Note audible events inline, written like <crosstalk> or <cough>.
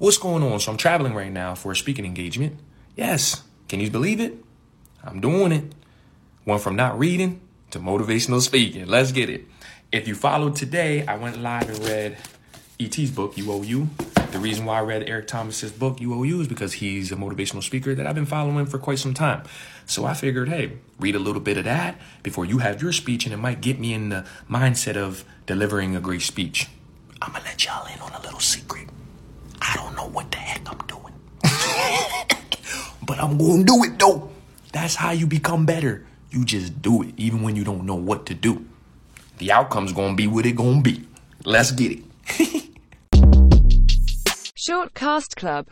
What's going on? So I'm traveling right now for a speaking engagement. Yes. Can you believe it? I'm doing it. Went from not reading to motivational speaking. Let's get it. If you followed today, I went live and read ET's book, UOU. The reason why I read Eric Thomas's book, UOU, is because he's a motivational speaker that I've been following for quite some time. So I figured, hey, read a little bit of that before you have your speech, and it might get me in the mindset of delivering a great speech. I'm gonna let y'all in on a little secret. I don't know what the heck I'm doing. But I'm gonna do it though. That's how you become better. You just do it, even when you don't know what to do. The outcome's gonna be what it gonna be. Let's get it. <laughs> Short Cast Club